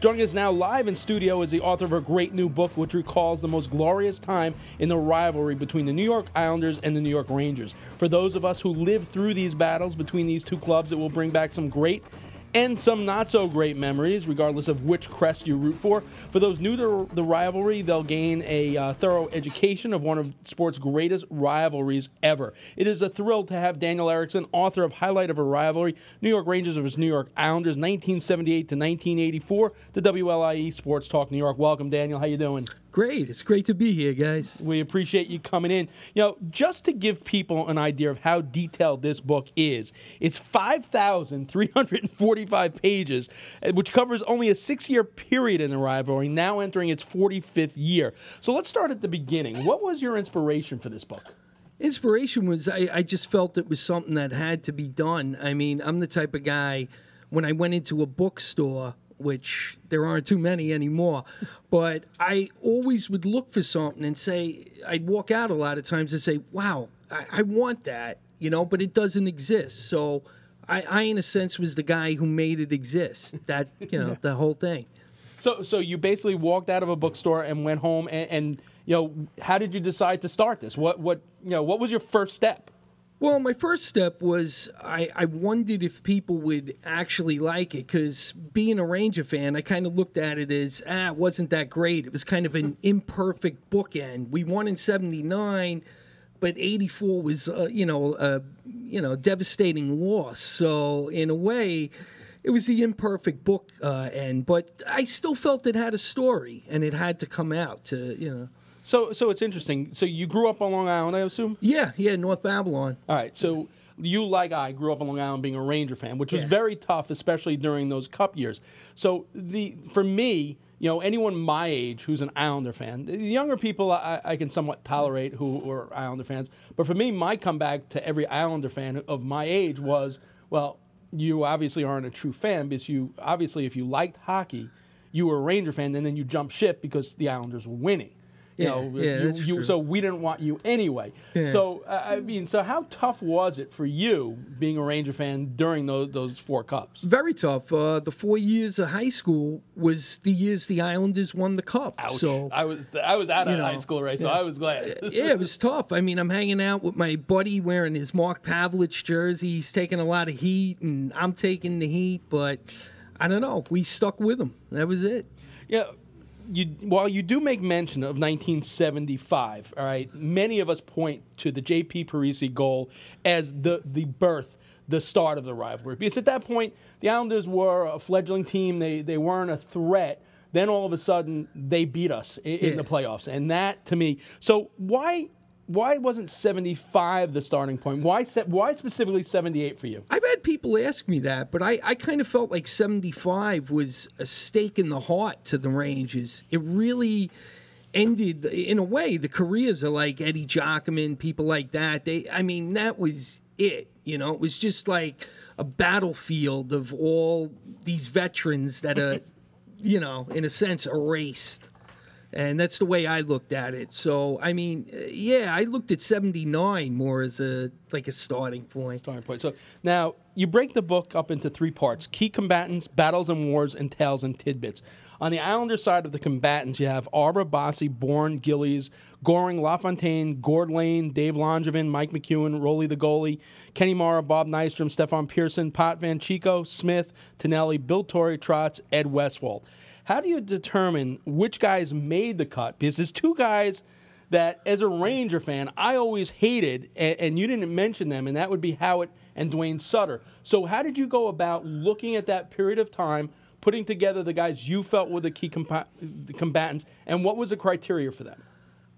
Joining us now live in studio is the author of a great new book which recalls the most glorious time in the rivalry between the New York Islanders and the New York Rangers. For those of us who lived through these battles between these two clubs, it will bring back some great and some not so great memories, regardless of which crest you root for. For those new to the rivalry, they'll gain a uh, thorough education of one of sports' greatest rivalries ever. It is a thrill to have Daniel Erickson, author of Highlight of a Rivalry, New York Rangers versus New York Islanders, 1978 to 1984, the WLIE Sports Talk New York. Welcome, Daniel. How you doing? Great. It's great to be here, guys. We appreciate you coming in. You know, just to give people an idea of how detailed this book is, it's 5,345 pages, eh, which covers only a six year period in the rivalry, now entering its 45th year. So let's start at the beginning. What was your inspiration for this book? Inspiration was I, I just felt it was something that had to be done. I mean, I'm the type of guy when I went into a bookstore, which there aren't too many anymore, but I always would look for something and say, I'd walk out a lot of times and say, wow, I, I want that, you know, but it doesn't exist. So I, I, in a sense, was the guy who made it exist. That, you know, the whole thing. So, so you basically walked out of a bookstore and went home, and, and you know, how did you decide to start this? What, what, you know, what was your first step? Well, my first step was I, I wondered if people would actually like it because being a Ranger fan, I kind of looked at it as, ah, it wasn't that great. It was kind of an imperfect bookend. We won in 79, but 84 was, uh, you know, a you know, devastating loss. So, in a way, it was the imperfect book uh, end, but I still felt it had a story and it had to come out to, you know. So, so it's interesting. So you grew up on Long Island, I assume. Yeah, yeah, North Babylon. All right. So you, like I, grew up on Long Island, being a Ranger fan, which was Yeah. very tough, especially during those Cup years. So the for me, you know, anyone my age who's an Islander fan, the younger people I, I can somewhat tolerate who are Islander fans, but for me, my comeback to every Islander fan of my age was, well, you obviously aren't a true fan because you obviously, if you liked hockey, you were a Ranger fan, and then you jumped ship because the Islanders were winning. You Yeah, know, yeah, you, you, so we didn't want you anyway. Yeah. So uh, I mean, so how tough was it for you being a Ranger fan during those those four cups? Very tough. Uh, the four years of high school was the years the Islanders won the cup. So I was I was out of know, high school race, so. I was glad. yeah, it was tough. I mean, I'm hanging out with my buddy wearing his Mark Pavelich jersey. He's taking a lot of heat, and I'm taking the heat. But I don't know. We stuck with him. That was it. yeah. You, while you do make mention of 1975, all right, many of us point to the J.P. Parise goal as the the birth, the start of the rivalry. Because at that point, the Islanders were a fledgling team; they they weren't a threat. Then all of a sudden, they beat us in, in Yeah. the playoffs, and that to me. So why why wasn't 75 the starting point? Why why specifically 78 for you? I've had people ask me that, but I, I kind of felt like 75 was a stake in the heart to the Rangers. It really ended, in a way, the careers of like Eddie Giacomin, people like that. They, I mean, that was it. You know, it was just like a battlefield of all these veterans that are, you know, in a sense, erased. And that's the way I looked at it. So, I mean, yeah, I looked at 79 more as a like a starting point. starting point. So now you break the book up into three parts: key combatants, battles and wars, and tales and tidbits. On the Islander side of the combatants, you have Arbour, Bossy, Bourne, Gillies, Goring, LaFontaine, Gord Lane, Dave Langevin, Mike McEwen, Rollie the goalie, Kenny Morrow, Bob Nystrom, Stefan Persson, Pat Van Chico, Smith, Tonelli, Bill Torrey, Trotz, Ed Westfall. How do you determine which guys made the cut? Because there's two guys that, as a Ranger fan, I always hated, and, and you didn't mention them, and that would be Howitt and Duane Sutter. So, how did you go about looking at that period of time, putting together the guys you felt were the key the combatants, and what was the criteria for them?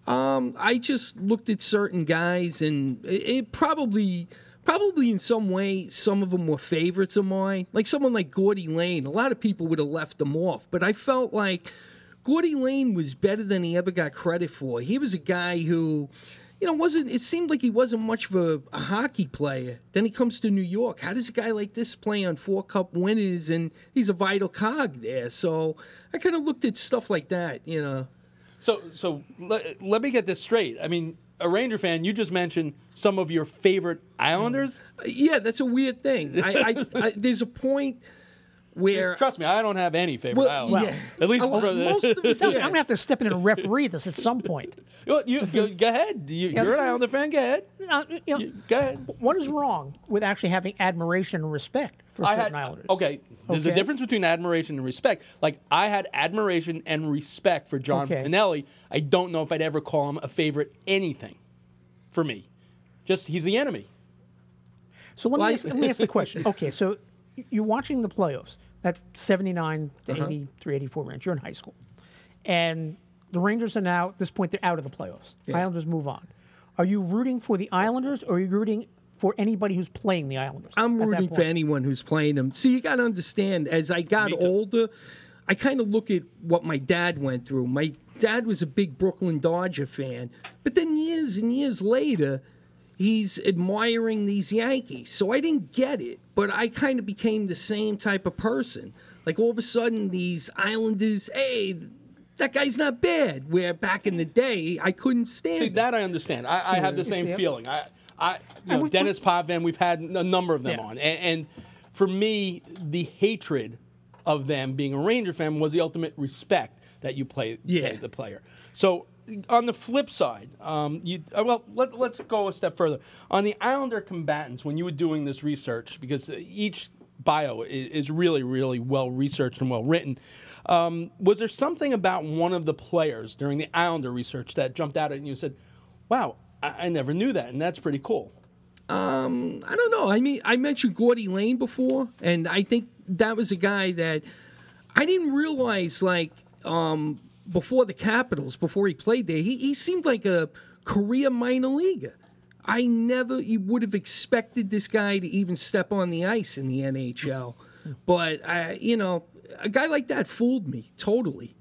Um, I just looked at certain guys, and it, it probably, probably in some way, some of them were favorites of mine. Like someone like Gordy Lane, a lot of people would have left them off, but I felt like Gordy Lane was better than he ever got credit for. He was a guy who, you know, wasn't. It seemed like he wasn't much of a, a hockey player. Then he comes to New York. How does a guy like this play on four Cup winners and he's a vital cog there? So I kind of looked at stuff like that. You know. So, so let, let me get this straight. I mean, a Ranger fan, you just mentioned some of your favorite Islanders. Yeah, that's a weird thing. I, I, I there's a point where Trust me, I don't have any favorite Well, Islanders. yeah. At least Uh, for the, most of the- Sounds- Yeah. I'm gonna have to step in and referee this at some point. Well, you, go, go ahead. You, Yeah, you're this an is- Islander fan. Go ahead. Uh, you know, You- go ahead. what is wrong with actually having admiration and respect for I certain had Islanders? okay. There's a difference between admiration and respect. Like I had admiration and respect for John Okay. Tonelli. I don't know if I'd ever call him a favorite anything. For me, just he's the enemy. So let me, ask, let me ask the question. Okay, so you're watching the playoffs, that 79 to Uh-huh. 83, 84 range. You're in high school. And the Rangers are now, at this point, they're out of the playoffs. Islanders move on. Are you rooting for the Islanders or are you rooting for anybody who's playing the Islanders? I'm rooting for anyone who's playing them. See, you got to understand, as I got older, I kind of look at what my dad went through. My dad was a big Brooklyn Dodger fan, but then years and years later, he's admiring these Yankees. So I didn't get it, but I kind of became the same type of person. Like all of a sudden, these Islanders, hey, that guy's not bad. Where back in the day, I couldn't stand See, it. that I understand. I, I have the same Yeah. feeling. I, I, you know, we- Dennis Potvin. We've had a number of them Yeah. on, and, and for me, the hatred of them being a Ranger fan was the ultimate respect that you play, Yeah. pay the player. So on the flip side, um, you uh, well let, let's go a step further on the Islander combatants. When you were doing this research, because each bio is, really really well researched and well written. Um, was there something about one of the players during the Islander research that jumped out at you and you said, "Wow, I, I never knew that," and that's pretty cool. I don't know. I mean, I mentioned Gordy Lane before, and I think that was a guy that I didn't realize, like, um, before the Capitals, before he played there, he, he seemed like a career minor leaguer. I never you would have expected this guy to even step on the ice in the NHL. Hmm. But, I, you know, a guy like that fooled me totally.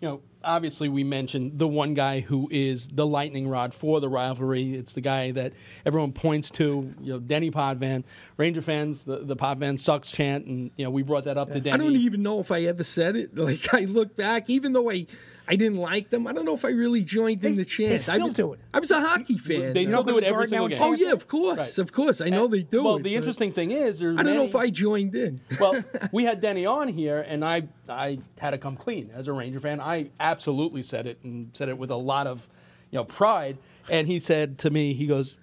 you know, obviously we mentioned the one guy who is the lightning rod for the rivalry. It's the guy that everyone points to. You know, Denny Potvin. Ranger fans, the, the Potvin sucks chant, and you know we brought that up to Denny. I don't even know if I ever said it. Like I look back, even though I, I didn't like them, I don't know if I really joined in the chant. they I still was, do it. I was a hockey fan. They still do it every single and game. Oh yeah, of course, Right. of course. I know they do Well, it. the interesting thing is, I don't know if I joined in. well, we had Denny on here, and I I had to come clean as a Ranger fan. I absolutely said it and said it with a lot of you know pride. And he said to me, he goes,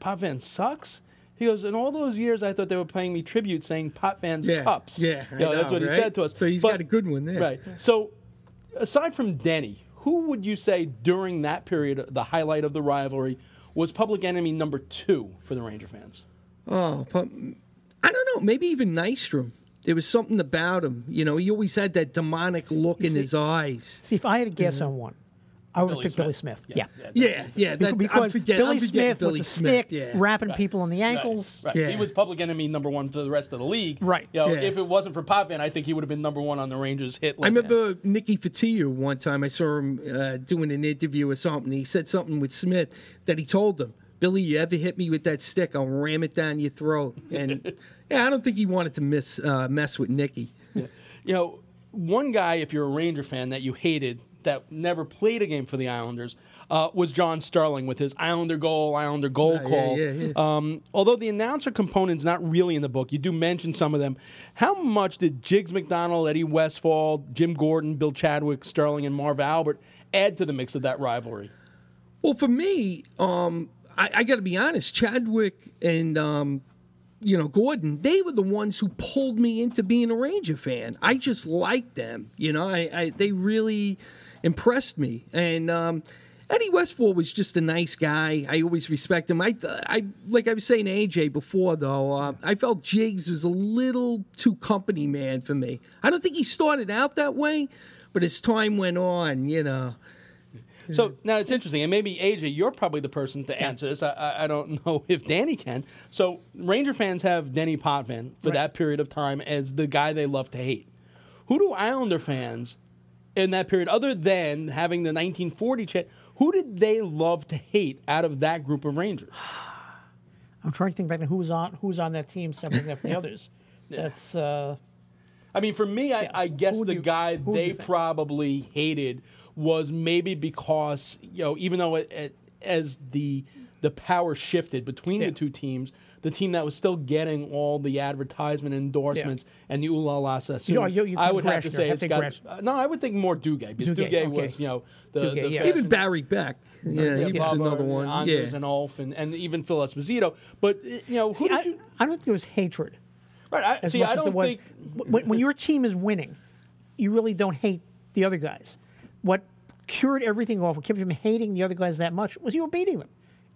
"Potvin sucks." He goes, in all those years, I thought they were paying me tribute, saying Potvin's Yeah, cups. yeah, I You know, that's know, what he said to us. So he's got a good one there. Right. So, aside from Denny, who would you say during that period, the highlight of the rivalry, was public enemy number two for the Ranger fans? Oh, but I don't know. Maybe even Nystrom. There was something about him. You know, he always had that demonic look in his eyes. See, if I had to guess on one, I would have Billy picked Billy Smith. Smith. Yeah, Yeah. yeah. Yeah, yeah. That, I'm because Billy I'm Smith Billy with the Smith. stick, yeah. wrapping people on the ankles. Right. right. Yeah. He was public enemy number one to the rest of the league. Right. You know, Yeah. If it wasn't for Potvin, I think he would have been number one on the Rangers hit list. I remember Nicky Fotiu one time. I saw him uh, doing an interview or something. He said something with Smith that he told him, "Billy, you ever hit me with that stick, I'll ram it down your throat." And yeah, I don't think he wanted to miss uh, mess with Nicky. You know, one guy, if you're a Ranger fan, that you hated that never played a game for the Islanders uh, was John Sterling with his Islander goal, Islander goal Yeah, call. yeah, yeah. Um, although the announcer component's not really in the book, you do mention some of them. How much did Jiggs McDonald, Eddie Westfall, Jim Gordon, Bill Chadwick, Sterling, and Marv Albert add to the mix of that rivalry? Well, for me, um, I, I got to be honest. Chadwick and um, you know Gordon, they were the ones who pulled me into being a Ranger fan. I just liked them. You know, I, I they really impressed me. And um, Eddie Westfall was just a nice guy. I always respect him. I, I like I was saying to AJ before though. Uh, I felt Jiggs was a little too company man for me. I don't think he started out that way, but as time went on, you know. So now it's interesting, and maybe AJ, you're probably the person to answer this. I, I, don't know if Danny can. So Ranger fans have Denny Potvin for Right. that period of time as the guy they love to hate. Who do Islander fans in that period, other than having the 1940 chant, who did they love to hate out of that group of Rangers? I'm trying to think back to who's on who's on that team separating from the others. That's uh, I mean, for me, I, I guess the you- guy they probably hated was maybe because you know, even though it, it, as the the power shifted between Yeah. the two teams, the team that was still getting all the advertisement endorsements and the ooh la la Sassoon, You- you- you I think would have to say have it's to got. Greschner. uh, no, I would think more Duguay because Duguay, Duguay okay. was you know the, Duguay, the yeah. Even Barry Beck. Yeah, he was Bubba another and one. Anders Yeah. and Ulf and, and even Phil Esposito. But you know, who see, did I, you? I don't think there was hatred. Right, I, as see, much I don't was. think. when, when your team is winning, you really don't hate the other guys. What cured everything off, what kept you from hating the other guys that much, was you were beating them.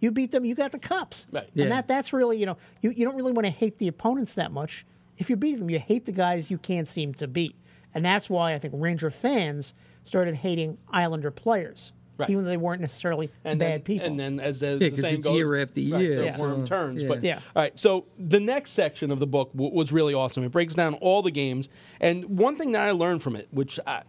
You beat them, you got the cups. Right. Yeah. And that that's really, you know, you, you don't really want to hate the opponents that much. If you beat them, you hate the guys you can't seem to beat. And that's why I think Ranger fans started hating Islander players. Right. Even though they weren't necessarily and bad then, people. And then as, as Yeah, the 'cause saying it's goes, year after right, year, the worm turns. yeah. But Yeah. all right, so the next section of the book w- was really awesome. It breaks down all the games, and one thing that I learned from it, which I,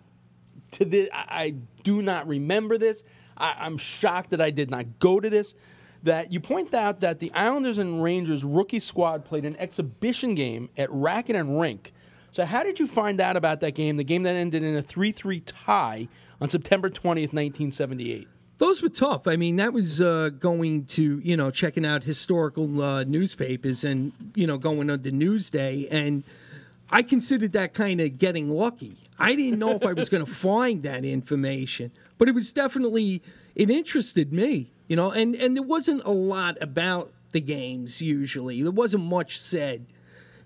to this I, I do not remember this. I, I'm shocked that I did not go to this. That you point out that the Islanders and Rangers rookie squad played an exhibition game at Racket and Rink. So how did you find out about that game? The game that ended in a 3-3 tie on September 20th, 1978. Those were tough. I mean, that was uh, going to, you know, checking out historical uh, newspapers and, you know, going under Newsday. And I considered that kind of getting lucky. I didn't know if I was going to find that information, but it was definitely, it interested me, you know, and, and there wasn't a lot about the games usually. There wasn't much said.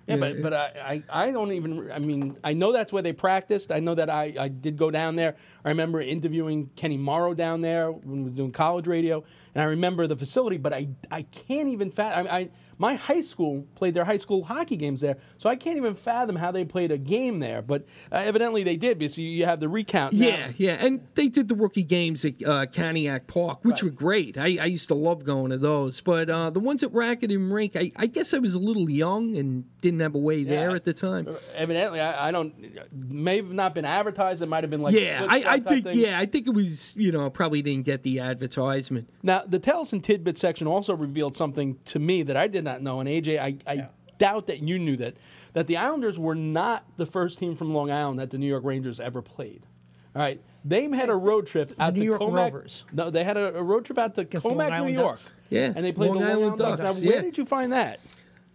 Yeah, but but I, I, I don't even I mean I know that's where they practiced. I know that I, I did go down there. I remember interviewing Kenny Morrow down there when we were doing college radio, and I remember the facility. But I I can't even fathom. I, I my high school played their high school hockey games there, so I can't even fathom how they played a game there. But uh, evidently they did because you, you have the recount. now. Yeah, yeah, and they did the rookie games at uh, Cantiague Park, which Right. were great. I, I used to love going to those, but uh, the ones at Racket and Rink, I, I guess I was a little young and didn't have a way there at the time. Evidently, I, I don't. May have not been advertised. It might have been like Yeah, I think thing. yeah, I think it was you know probably didn't get the advertisement. Now, the Tales and Tidbits section also revealed something to me that I did not know. And AJ, I, I doubt that you knew that, that the Islanders were not the first team from Long Island that the New York Rangers ever played. All right. They had a road trip out New to York Commack. Rovers. No, they had a, a road trip out to the Long Commack, New York. Ducks. Yeah, And they played Long the Long Island Island Ducks. Ducks, Now, where yeah. did you find that?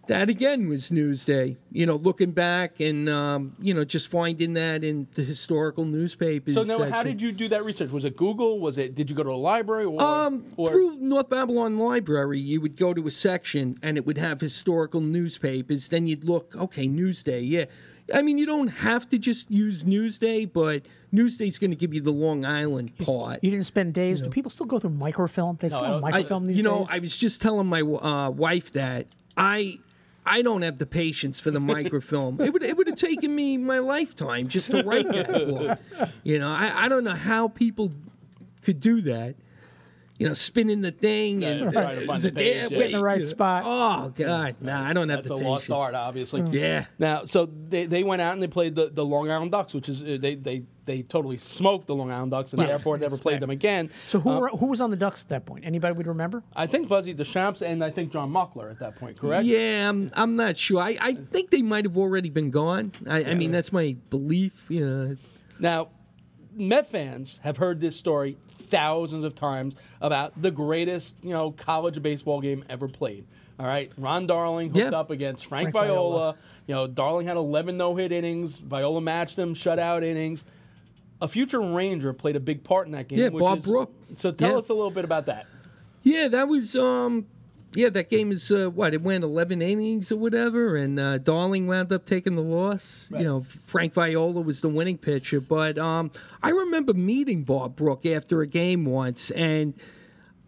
That again was Newsday. You know, looking back and um, you know just finding that in the historical newspapers. So now, how did you do that research? Was it Google? Was it? Did you go to a library? Or, Um, or through North Babylon Library, you would go to a section and it would have historical newspapers. Then you'd look, okay, Newsday, yeah. I mean, you don't have to just use Newsday, but Newsday's going to give you the Long Island part. you didn't spend days. Do people still go through microfilm? They still I I- microfilm these days. you know, days. I was just telling my uh, wife that I I don't have the patience for the microfilm. it would it would have taken me my lifetime just to write that book. You know, I, I don't know how people could do that. You know, spinning the thing and trying to find is the it page, yeah. In the right spot. Oh God, nah, I don't have that's the patience. That's a lost art, obviously. Yeah. Now, so they, they went out and they played the, the Long Island Ducks, which is uh, they they they totally smoked the Long Island Ducks, and Yeah. therefore never played them again. so who Uh, were, who was on the Ducks at that point? Anybody would remember? I think Buzzy Deschamps and I think John Muckler at that point, correct? Yeah, I'm, I'm not sure. I, I think they might have already been gone. I, I mean, that's my belief. You know, Now, Met fans have heard this story thousands of times about the greatest, you know, college baseball game ever played. All right, Ron Darling hooked Yeah. up against Frank, Frank Viola. Viola. You know, Darling had 11 no-hit innings. Viola matched him, shutout innings. A future Ranger played a big part in that game. Yeah, which Bob is- Brooke. So tell Yeah. us a little bit about that. Yeah, that was um yeah, that game is uh, what it went eleven innings or whatever, and uh, Darling wound up taking the loss. You know, Frank Viola was the winning pitcher, but um, I remember meeting Bob Brooke after a game once, and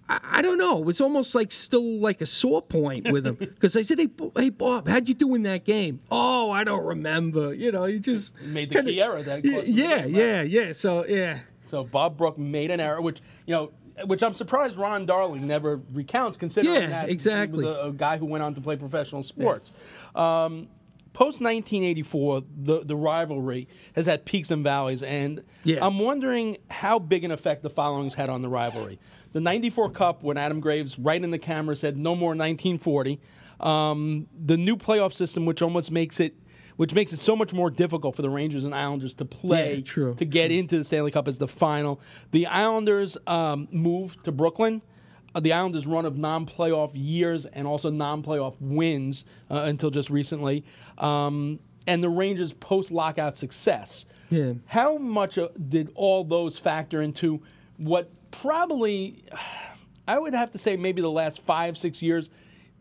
I, don't know, it was almost like still like a sore point with him because I said, "Hey, hey, Bob, how'd you do in that game?" Oh, I don't remember. You know, he just Made the kinda- key error that Yeah, cost him the yeah, right? yeah, yeah. So yeah. So Bob Brooke made an error, which you know, which I'm surprised Ron Darling never recounts, considering Yeah, that exactly. he was a, a guy who went on to play professional sports. Um, post 1984, the the rivalry has had peaks and valleys, and Yeah. I'm wondering how big an effect the following's had on the rivalry. The '94 Cup, when Adam Graves, right in the camera, said no more 1940. Um, the new playoff system, which almost makes it. Which makes it so much more difficult for the Rangers and Islanders to play Yeah, true. to get into the Stanley Cup as the final. The Islanders um, moved to Brooklyn. Uh, the Islanders' run of non-playoff years and also non-playoff wins uh, until just recently, um, and the Rangers' post-lockout success. Yeah. How much uh, did all those factor into what probably, I would have to say, maybe the last five, six years,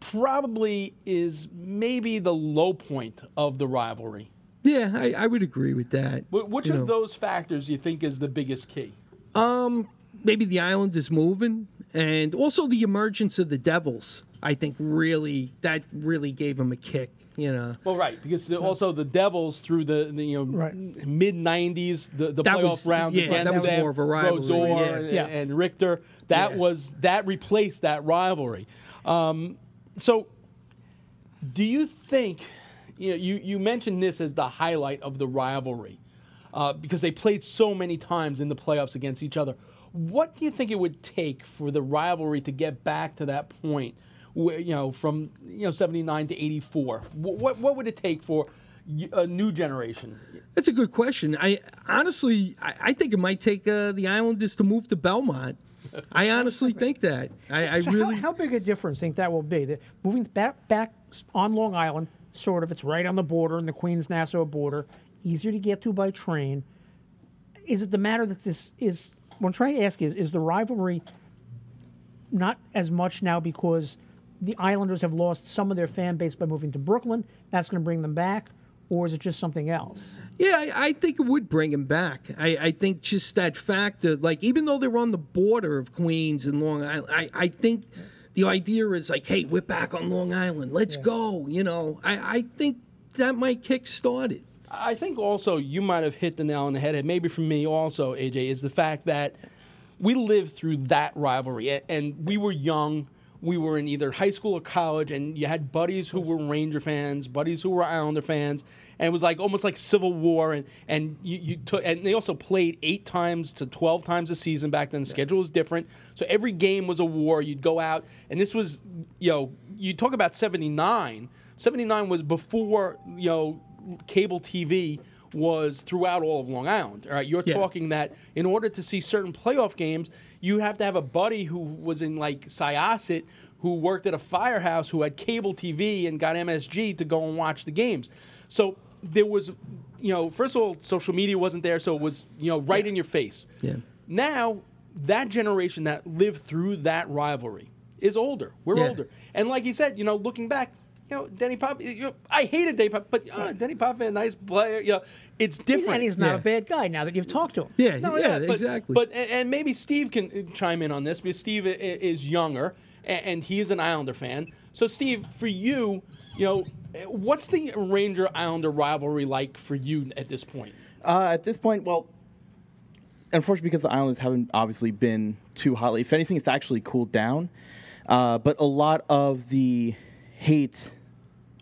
probably is maybe the low point of the rivalry. Yeah, I, I would agree with that. Wh- Which You of know, those factors do you think is the biggest key? Um, maybe the island is moving, and also the emergence of the Devils. I think really that really gave them a kick. You know, Well, right, because the, also the Devils through the, the you know Right. mid '90s, the, the That playoff was- rounds yeah, against that was them, more of a rivalry, Brodeur yeah. and, Yeah. and Richter, that Yeah. was that replaced that rivalry. Um, so, do you think you know you you mentioned this as the highlight of the rivalry uh, because they played so many times in the playoffs against each other? What do you think it would take for the rivalry to get back to that point? Where, you know, from you know seventy nine to eighty four. What, what what would it take for a new generation? that's a good question. I honestly, I, I think it might take uh, the Islanders to move to Belmont. I honestly think that. I, I So really. how, how big a difference do you think that will be? That moving back back on Long Island, sort of, it's right on the border, in the Queens Nassau border, easier to get to by train. Is it the matter that this is? What I'm trying to ask is: Is the rivalry not as much now because the Islanders have lost some of their fan base by moving to Brooklyn? That's going to bring them back, or is it just something else? Yeah, I, I think it would bring him back. I, I think just that fact of like, even though they're on the border of Queens and Long Island, I, I think the idea is like, hey, we're back on Long Island. Let's go. You know, I, I think that might kickstart it. I think also you might have hit the nail on the head, and maybe for me also, AJ, is the fact that we lived through that rivalry, and we were young. We were in either high school or college, and you had buddies who were Ranger fans, buddies who were Islander fans, and it was like almost like Civil War. And and you, you took, and they also played eight times to twelve times a season back then. The schedule was different, so every game was a war. You'd go out, and this was, you know, you talk about seventy nine. Seventy nine was before you know cable TV was throughout all of Long Island. All right, you're Yeah. talking that in order to see certain playoff games, you have to have a buddy who was in like Syosset, who worked at a firehouse, who had cable TV and got MSG to go and watch the games. So there was, you know, first of all, social media wasn't there, so it was you know right in your face. Yeah. Now that generation that lived through that rivalry is older. We're Yeah. older, and like you said, you know, looking back, you know, Denny Pop. You know, I hated Denny Pop, but uh, Denny Pop, a nice player. You know, it's different. And he's not Yeah. a bad guy now that you've talked to him. Yeah, No, yeah, but, exactly. But and, and maybe Steve can uh, chime in on this because Steve i- i- is younger and, and he is an Islander fan. So Steve, for you, you know, uh, what's the Ranger Islander rivalry like for you at this point? Uh, at this point, well, unfortunately, because the islands haven't obviously been too hotly. If anything, it's actually cooled down. Uh, but a lot of the hate,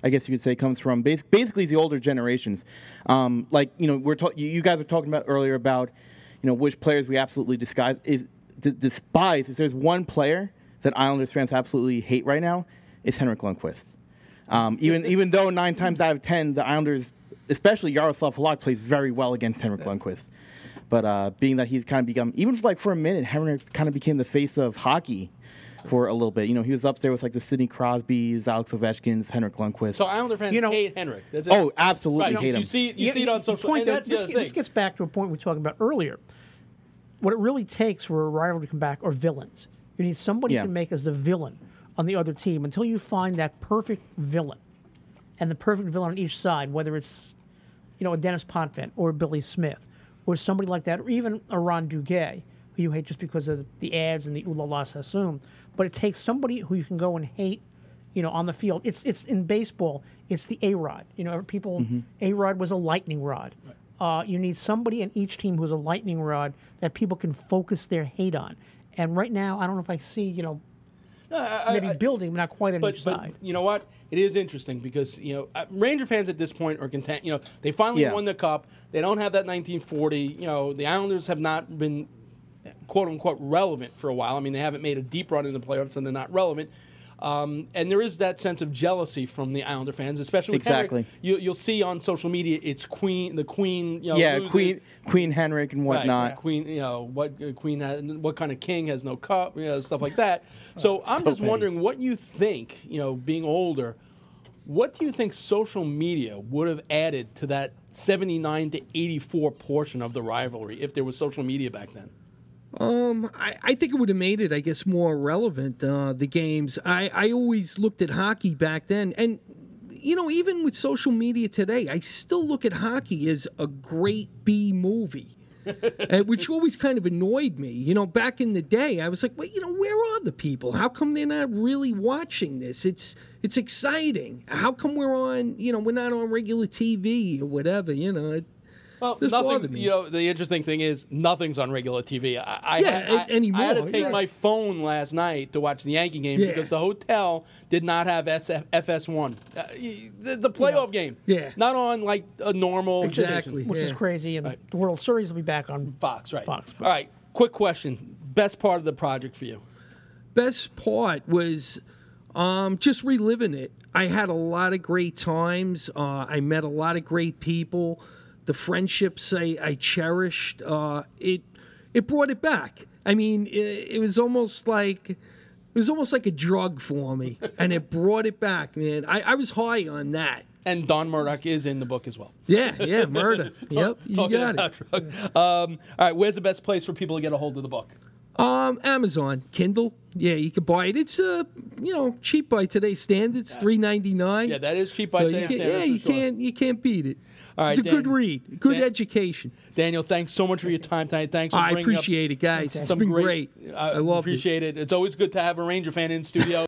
I guess you could say, comes from bas- basically the older generations. Um, like you know, we're ta- you guys were talking about earlier about you know which players we absolutely disguise is d- despise. If there's one player that Islanders fans absolutely hate right now, it's Henrik Lundqvist. Um, even even though nine times out of ten the Islanders, especially Yaroslav Halak, plays very well against Henrik Lundqvist. But uh, being that he's kind of become even for like for a minute, Henrik kind of became the face of hockey for a little bit. You know, he was up there with like the Sidney Crosby's, Alex Ovechkin's, Henrik Lundqvist. So Islander fans You know- hate Henrik. That's it. oh, absolutely right. hate so him. you see, you Yeah, see it on social. point And that- that's the this, other get- thing. this gets back to a point we were talking about earlier. What it really takes for a rival to come back are villains. You need somebody Yeah. to make as the villain on the other team until you find that perfect villain and the perfect villain on each side, whether it's you know a Dennis Potvin or Billy Smith or somebody like that, or even a Ron Duguay, who you hate just because of the ads and the ooh la la sassoon. But it takes somebody who you can go and hate, you know, on the field. It's it's in baseball. It's the A Rod. You know, people. A Rod was a lightning rod. Uh, you need somebody in each team who's a lightning rod that people can focus their hate on. And right now, I don't know if I see, you know, maybe building, but not quite on But, each but side. you know what? It is interesting because you know uh, Ranger fans at this point are content. You know they finally Yeah. won the cup. They don't have that 1940. You know the Islanders have not been quote unquote relevant for a while. I mean they haven't made a deep run in the playoffs and they're not relevant. Um, and there is that sense of jealousy from the Islander fans, especially with Henrik. Exactly. You, you'll see on social media, it's Queen, the Queen. You know, yeah, losing- Queen Queen Henrik and Right, whatnot. Queen, you know, what uh, Queen has, what kind of king has no cup, you know, stuff like that. So I'm So just petty. wondering what you think, you know, being older, what do you think social media would have added to that 79 to 84 portion of the rivalry if there was social media back then? Um, I, I think it would have made it, I guess, more relevant. Uh, the games. I, I always looked at hockey back then, and you know, even with social media today, I still look at hockey as a great B movie. uh, which always kind of annoyed me. You know, back in the day, I was like, "Well, you know, where are the people? How come they're not really watching this? It's it's exciting. How come we're on? You know, we're not on regular TV or whatever. You know, it, Well, Just bothered nothing. me. You know, the interesting thing is nothing's on regular TV. I, I, Yeah, had, a- I, anymore, I had to take yeah. my phone last night to watch the Yankee game Yeah. because the hotel did not have SF, FS1, uh, the, the playoff game. Yeah. not on like a normal Exactly. which is crazy. And the World Series will be back on Fox, right? Fox. All right. Quick question: Best part of the project for you? best part was um, just reliving it. I had a lot of great times. Uh, I met a lot of great people. The friendships I, I cherished. Uh, it it brought it back. I mean, it, it was almost like it was almost like a drug for me, and it brought it back, man. I, I was high on that. And Don Murdoch is in the book as well. Yeah, yeah, murder. yep, you Talking got it. drug- Um, all right. Where's the best place for people to get a hold of the book? Um, Amazon Kindle. Yeah, you can buy it. It's uh, you know, cheap by today's standards, three ninety nine. Yeah, that is cheap by So today's can, standards, yeah, you sure. can't you can't beat it. All right, it's a good read, good Dan- education. Daniel, thanks so much for your time tonight. Thanks for I bringing up appreciate it, guys. It's some been great. great. I I love it. appreciate it. It's always good to have a Ranger fan in studio.